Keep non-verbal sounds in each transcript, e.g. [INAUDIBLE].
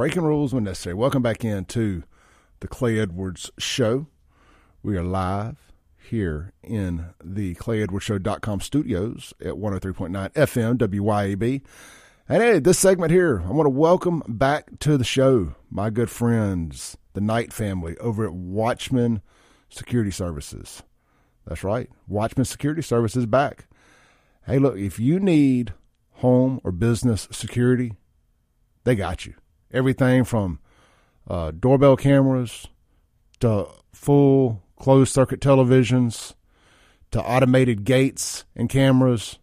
breaking rules when necessary. Welcome back into the Clay Edwards Show. We are live here in the ClayEdwardsShow.com studios at 103.9 FM WYAB. And hey, this segment here, I want to welcome back to the show my good friends, the Knight family over at Watchman Security Services. That's right, Watchman Security Services back. Hey, look, if you need home or business security, they got you. Everything from uh, doorbell cameras to full closed circuit televisions to automated gates and cameras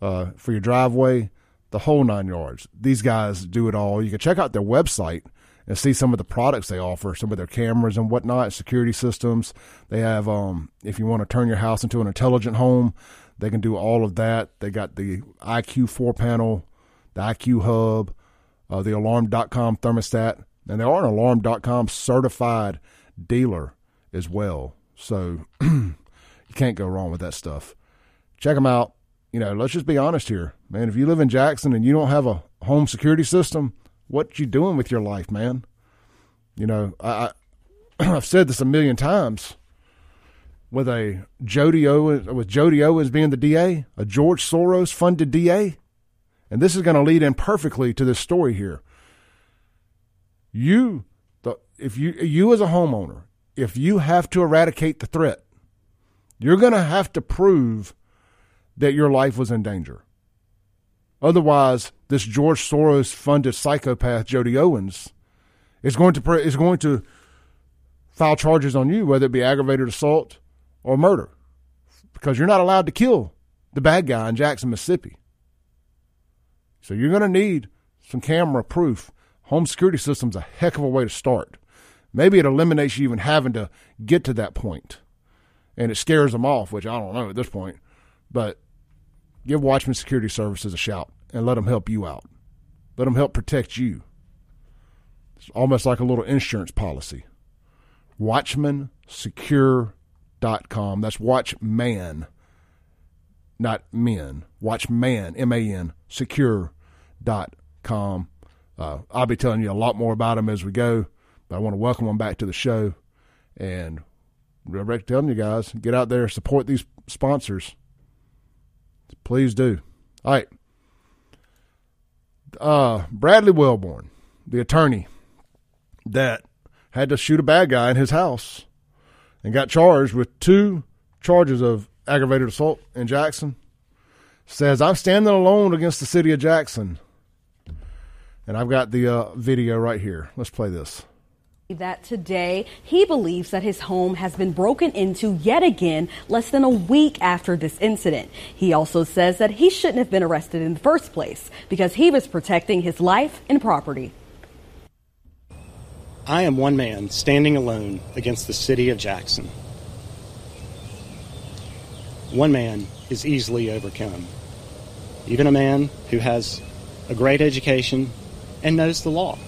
uh, for your driveway, the whole nine yards. These guys do it all. You can check out their website and see some of the products they offer, some of their cameras and whatnot, security systems. They have, um, if you want to turn your house into an intelligent home, they can do all of that. They got the IQ four panel, the IQ hub, uh, the alarm.com thermostat, and they are an alarm.com certified dealer as well. So [CLEARS THROAT] you can't go wrong with that stuff. Check them out. You know, let's just be honest here, man. If you live in Jackson and you don't have a home security system, what you doing with your life, man? You know, I, I [CLEARS THROAT] I've said this a million times. With a Jody Owens, with Jody Owens being the DA, a George Soros funded DA, and this is going to lead in perfectly to this story here. You, the, if you you as a homeowner, if you have to eradicate the threat, you're going to have to prove that your life was in danger. Otherwise, this George Soros funded psychopath Jody Owens is going to is going to file charges on you, whether it be aggravated assault or murder, because you're not allowed to kill the bad guy in Jackson, Mississippi. So you're going to need some camera proof. Home security system's a heck of a way to start. Maybe it eliminates you even having to get to that point, and it scares them off, which I don't know at this point. But give Watchman Security Services a shout and let them help you out. Let them help protect you. It's almost like a little insurance policy. WatchmanSecure.com. That's Watchman, not men. Watch man, M A N, secure.com. Uh, I'll be telling you a lot more about them as we go, but I want to welcome them back to the show and direct telling you guys get out there, support these sponsors. Please do. All right. Uh, Bradley Wellborn, the attorney that had to shoot a bad guy in his house and got charged with two charges of aggravated assault in Jackson, says, I'm standing alone against the city of Jackson. And I've got the uh, video right here. Let's play this that today he believes that his home has been broken into yet again less than a week after this incident. He also says that he shouldn't have been arrested in the first place because he was protecting his life and property. I am one man standing alone against the city of Jackson. One man is easily overcome. Even a man who has a great education and knows the law.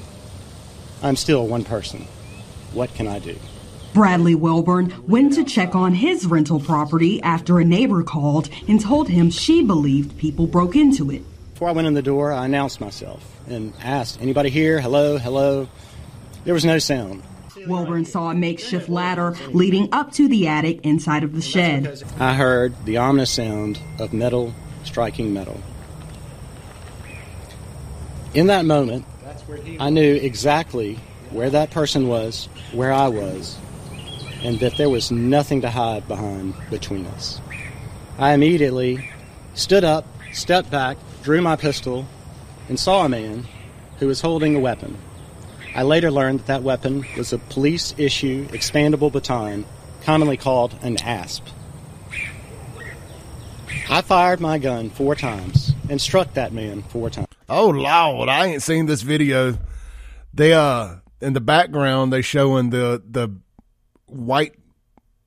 I'm still one person. What can I do? Bradley Wellborn went to check on his rental property after a neighbor called and told him she believed people broke into it. Before I went in the door, I announced myself and asked, anybody here? Hello, hello. There was no sound. Wellborn saw a makeshift ladder leading up to the attic inside of the shed. I heard the ominous sound of metal striking metal. In that moment, I knew exactly where that person was, where I was, and that there was nothing to hide behind between us. I immediately stood up, stepped back, drew my pistol, and saw a man who was holding a weapon. I later learned that that weapon was a police issue expandable baton, commonly called an ASP. I fired my gun four times and struck that man four times. Oh Lord, I ain't seen this video. They uh in the background they showing the the white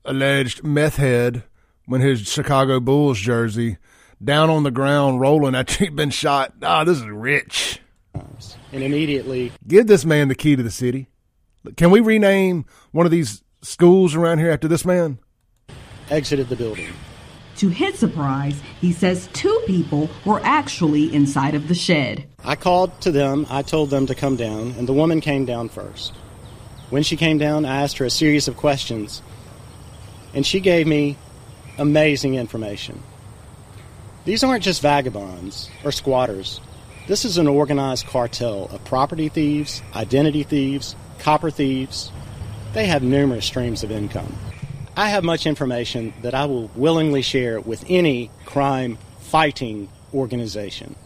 alleged meth head when his Chicago Bulls jersey down on the ground rolling after [LAUGHS] he'd been shot. Ah, oh, this is rich. And immediately give this man the key to the city. Can we rename one of these schools around here after this man? Exited the building. To his surprise, he says two people were actually inside of the shed. I called to them, I told them to come down, and the woman came down first. When she came down, I asked her a series of questions, and she gave me amazing information. These aren't just vagabonds or squatters. This is an organized cartel of property thieves, identity thieves, copper thieves. They have numerous streams of income. I have much information that I will willingly share with any crime fighting organization.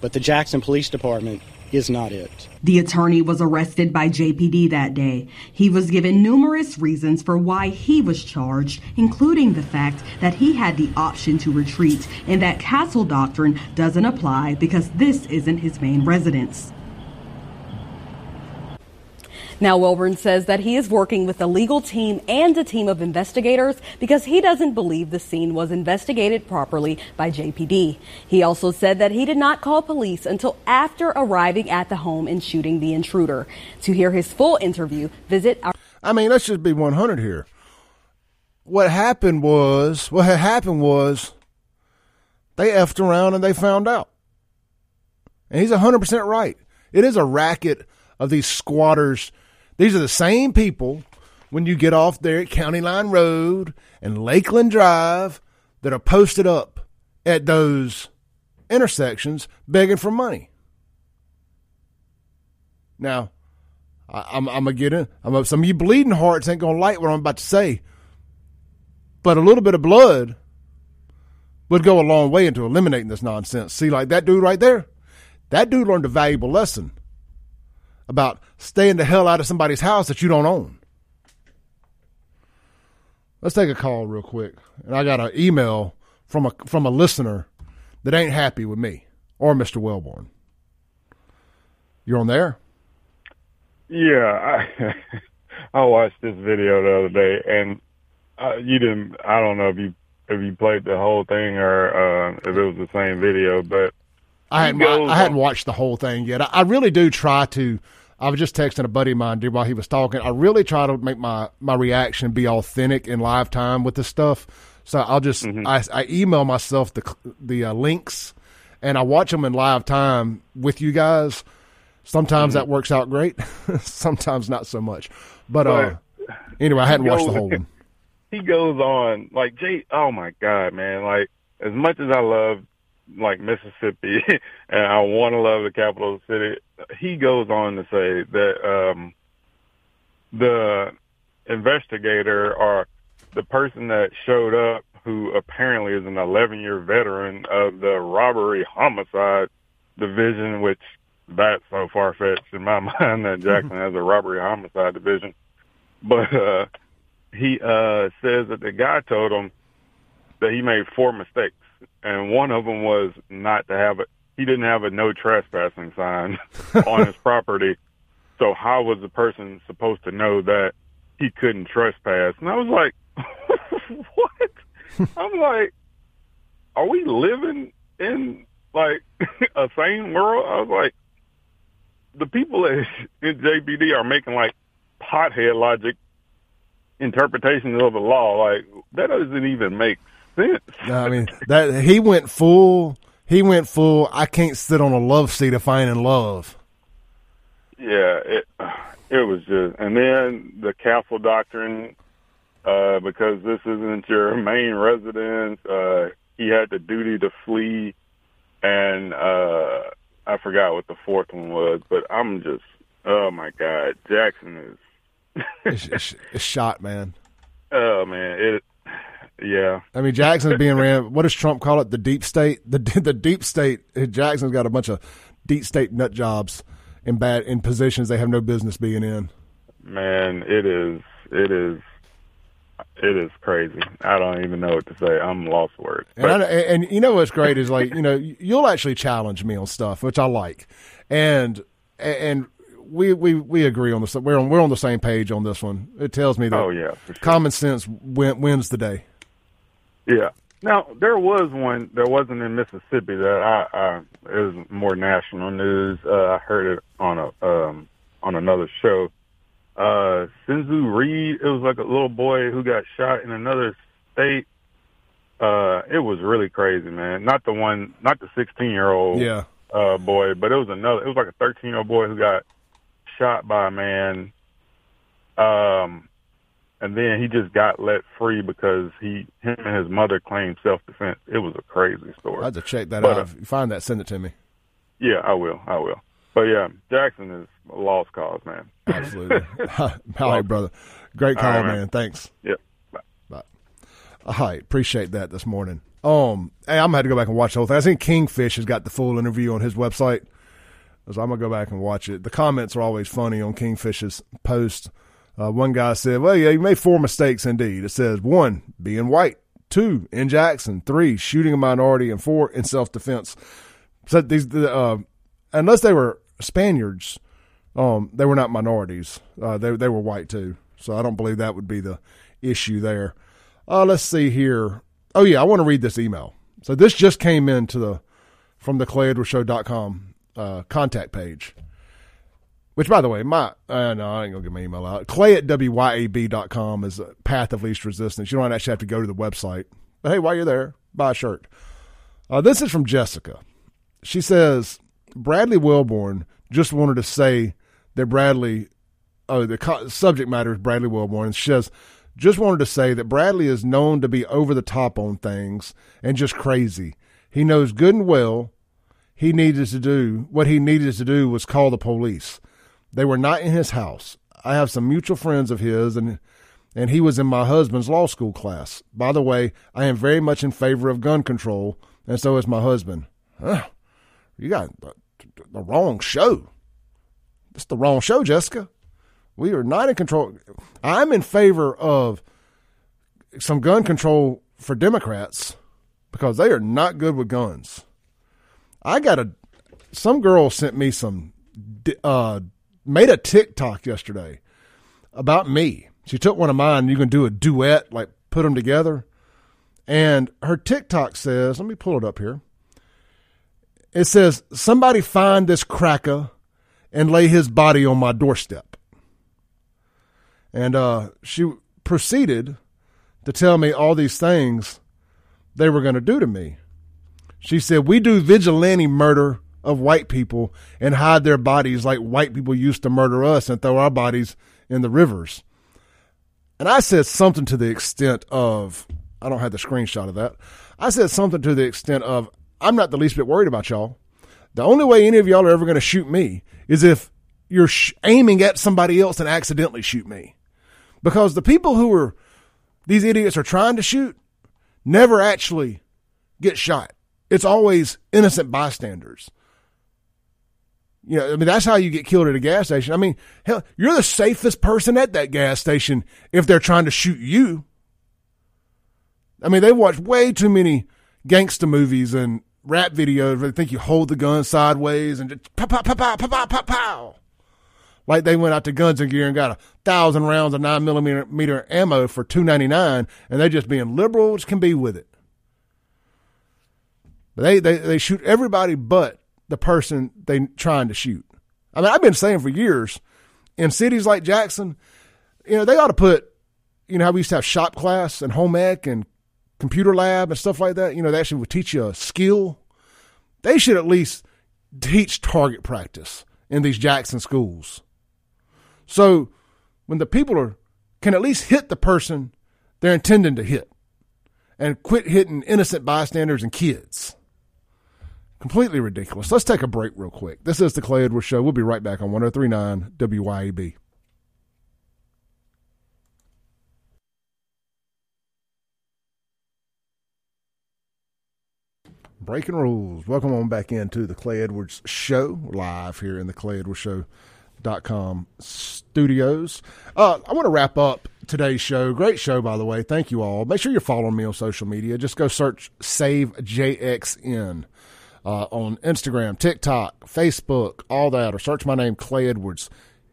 But the Jackson Police Department is not it. The attorney was arrested by JPD that day. He was given numerous reasons for why he was charged, including the fact that he had the option to retreat and that castle doctrine doesn't apply because this isn't his main residence. Now, Wellborn says that he is working with a legal team and a team of investigators because he doesn't believe the scene was investigated properly by JPD. He also said that he did not call police until after arriving at the home and shooting the intruder. To hear his full interview, visit our. I mean, let's just be 100 here. What happened was, what had happened was they effed around and they found out. And he's 100% right. It is a racket of these squatters these are the same people when you get off there at County Line Road and Lakeland Drive that are posted up at those intersections begging for money. Now, I, am I'm gonna get in. I'm some of you bleeding hearts ain't gonna like what I'm about to say, but a little bit of blood would go a long way into eliminating this nonsense. See, like that dude right there, that dude learned a valuable lesson about staying the hell out of somebody's house that you don't own. Let's take a call real quick. And I got an email from a from a listener that ain't happy with me or Mr. Wellborn. You're on there? Yeah, I [LAUGHS] I watched this video the other day, and uh, you didn't. I don't know if you if you played the whole thing or uh, if it was the same video, but I hadn't I hadn't watched the whole thing yet. I, I really do try to I was just texting a buddy of mine while he was talking. I really try to make my my reaction be authentic in live time with this stuff. So I'll just mm-hmm. I, I, email myself the the uh, links, and I watch them in live time with you guys. Sometimes mm-hmm. that works out great, [LAUGHS] sometimes not so much. But, but uh, anyway, I hadn't goes, watched the whole one. [LAUGHS] He goes on like Jay. Oh my god, man! Like as much as I love like Mississippi [LAUGHS] and I want to love the capital city. He goes on to say that um, the investigator or the person that showed up, who apparently is an 11 year veteran of the robbery homicide division, which that's so far fetched in my [LAUGHS] mind that Jackson has a robbery homicide division. But uh, he uh, says that the guy told him that he made four mistakes and one of them was not to have it. He didn't have a no trespassing sign [LAUGHS] on his property. So how was the person supposed to know that he couldn't trespass? And I was like, [LAUGHS] what? I'm like, are we living in like [LAUGHS] a sane world? I was like, the people in JPD are making like pothead logic interpretations of the law. Like that doesn't even make sense. I mean, that he went full. He went full. I can't sit on a love seat if I ain't in love. Yeah, it it was just, and then the castle doctrine, uh, because this isn't your [LAUGHS] main residence. Uh, he had the duty to flee, and uh, I forgot what the fourth one was. But I'm just, oh my god, Jackson is. it's, it's, it's shot, man. [LAUGHS] Oh man, it yeah. I mean, Jackson's being ran. What does Trump call it? The deep state. The [LAUGHS] the deep state. Jackson's got a bunch of deep state nut jobs in bad in positions they have no business being in. Man, it is. It is. It is crazy. I don't even know what to say. I'm lost for words. And, I, and you know what's great is like you know you'll actually challenge me on stuff, which I like, and and we we we agree on this. We're on we're on the same page on this one. It tells me that oh, yeah, sure. common sense win, wins the day. Yeah. Now there was one. There wasn't in Mississippi that I, I it was more national news. Uh, I heard it on a um, on another show. Uh, Sinzu Reed. It was like a little boy who got shot in another state. uh, it was really crazy, man. Not the one, not the 16 year old Yeah. uh, boy, but it was another. It was like a 13 year old boy who got shot by a man. Um, and then he just got let free because he, him and his mother claimed self defense. It was a crazy story. I have to check that But, out. uh, If you find that, send it to me. Yeah, I will. I will. But yeah, Jackson is a lost cause, man. Absolutely. [LAUGHS] [LAUGHS] All right, brother. Great call, All right, man. man. Thanks. Yep. All right, appreciate that this morning. Um, hey, I'm gonna have to go back and watch the whole thing. I think Kingfish has got the full interview on his website, so I'm gonna go back and watch it. The comments are always funny on Kingfish's post. Uh, one guy said, "Well, yeah, you made four mistakes indeed." It says one, being white; two, in Jackson; three, shooting a minority; and four, in self-defense. So these, the, uh, unless they were Spaniards, um, they were not minorities. Uh, they they were white too. So I don't believe that would be the issue there. Uh, let's see here. Oh yeah, I want to read this email. So this just came into the from the clayedwardshow.com uh, contact page. Which, by the way, my uh, no, I ain't gonna get my email out. Clay at wyab.com is a path of least resistance. You don't actually have to go to the website. But hey, while you're there, buy a shirt. Uh, this is from Jessica. She says Bradley Wellborn just wanted to say that Bradley, oh, the co- subject matter is Bradley Wellborn. She says, just wanted to say that Bradley is known to be over the top on things and just crazy. He knows good and well he needed to do what he needed to do was call the police. They were not in his house. I have some mutual friends of his and and he was in my husband's law school class. By the way, I am very much in favor of gun control, and so is my husband. Huh. You got the, the wrong show. It's the wrong show, Jessica. We are not in control. I'm in favor of some gun control for Democrats because they are not good with guns. I got a some girl sent me some uh made a TikTok yesterday about me. She took one of mine. You can do a duet, like put them together. And her TikTok says, let me pull it up here. It says, somebody find this cracker and lay his body on my doorstep. And uh, she proceeded to tell me all these things they were going to do to me. She said, We do vigilante murder of white people and hide their bodies like white people used to murder us and throw our bodies in the rivers. And I said something to the extent of, I don't have the screenshot of that. I said something to the extent of, I'm not the least bit worried about y'all. The only way any of y'all are ever going to shoot me is if you're sh- aiming at somebody else and accidentally shoot me. Because the people who are, these idiots are trying to shoot, never actually get shot. It's always innocent bystanders. You know, I mean, that's how you get killed at a gas station. I mean, hell, you're the safest person at that gas station if they're trying to shoot you. I mean, they watch way too many gangster movies and rap videos where they think you hold the gun sideways and just pow, pow, pow, pow, pow, pow, pow, pow. Like they went out to Guns and Gear and got a thousand rounds of nine millimeter meter ammo for two ninety nine, and they're just being liberal as can be with it. They, they, they shoot everybody but the person they trying to shoot. I mean, I've been saying for years in cities like Jackson, you know, they ought to put, you know, how we used to have shop class and home ec and computer lab and stuff like that. You know, they actually would teach you a skill. They should at least teach target practice in these Jackson schools. So when the people are can at least hit the person they're intending to hit and quit hitting innocent bystanders and kids. Completely ridiculous. Let's take a break real quick. This is the Clay Edwards Show. We'll be right back on 1039 WYAB. Breaking rules. Welcome on back into the Clay Edwards Show, live here in the Clay Edwards Show.com studios. Uh, I want to wrap up today's show. Great show, by the way. Thank you all. Make sure you're following me on social media. Just go search Save JXN uh, on Instagram, TikTok, Facebook, all that, or search my name, Clay Edwards.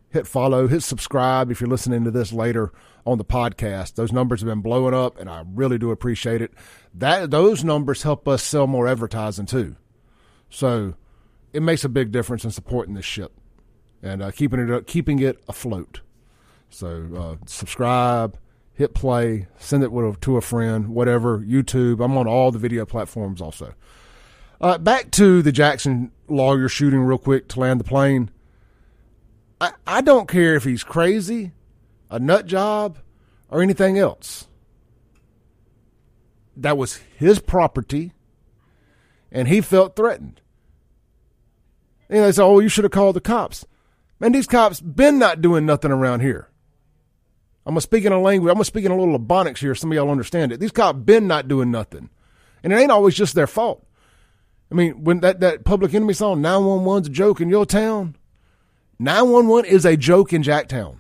Hit follow, hit subscribe if you're listening to this later on the podcast. Those numbers have been blowing up, and I really do appreciate it. That those numbers help us sell more advertising too, so it makes a big difference in supporting this ship and uh, keeping it keeping it afloat. So uh, subscribe, hit play, send it to a friend, whatever, YouTube. I'm on all the video platforms also. Uh, back to the Jackson lawyer shooting real quick to land the plane. I, I don't care if he's crazy, a nut job, or anything else. That was his property, and he felt threatened. And they said, "Oh, you should have called the cops." Man, these cops been not doing nothing around here. I'm gonna speak in a language. I'm gonna speak in a little Ebonics here. Some of y'all understand it. These cops been not doing nothing, and it ain't always just their fault. I mean, when that that Public Enemy song "911's a joke in your town," 911 is a joke in Jacktown.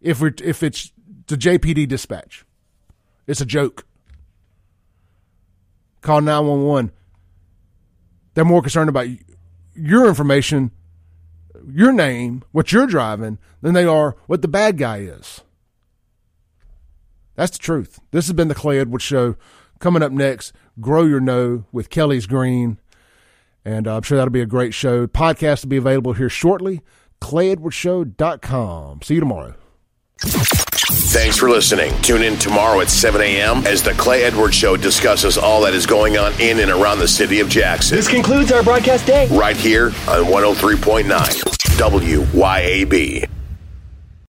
If we're, if it's the JPD dispatch, it's a joke. Call 911. They're more concerned about your information, your name, what you're driving, than they are what the bad guy is. That's the truth. This has been the Clay Edwards Show. Coming up next, Grow Your Know with Kelly's Green. And uh, I'm sure that'll be a great show. Podcast will be available here shortly. ClayEdwardsShow.com. See you tomorrow. Thanks for listening. Tune in tomorrow at 7 a.m. as the Clay Edwards Show discusses all that is going on in and around the city of Jackson. This concludes our broadcast day. Right here on 103.9 WYAB.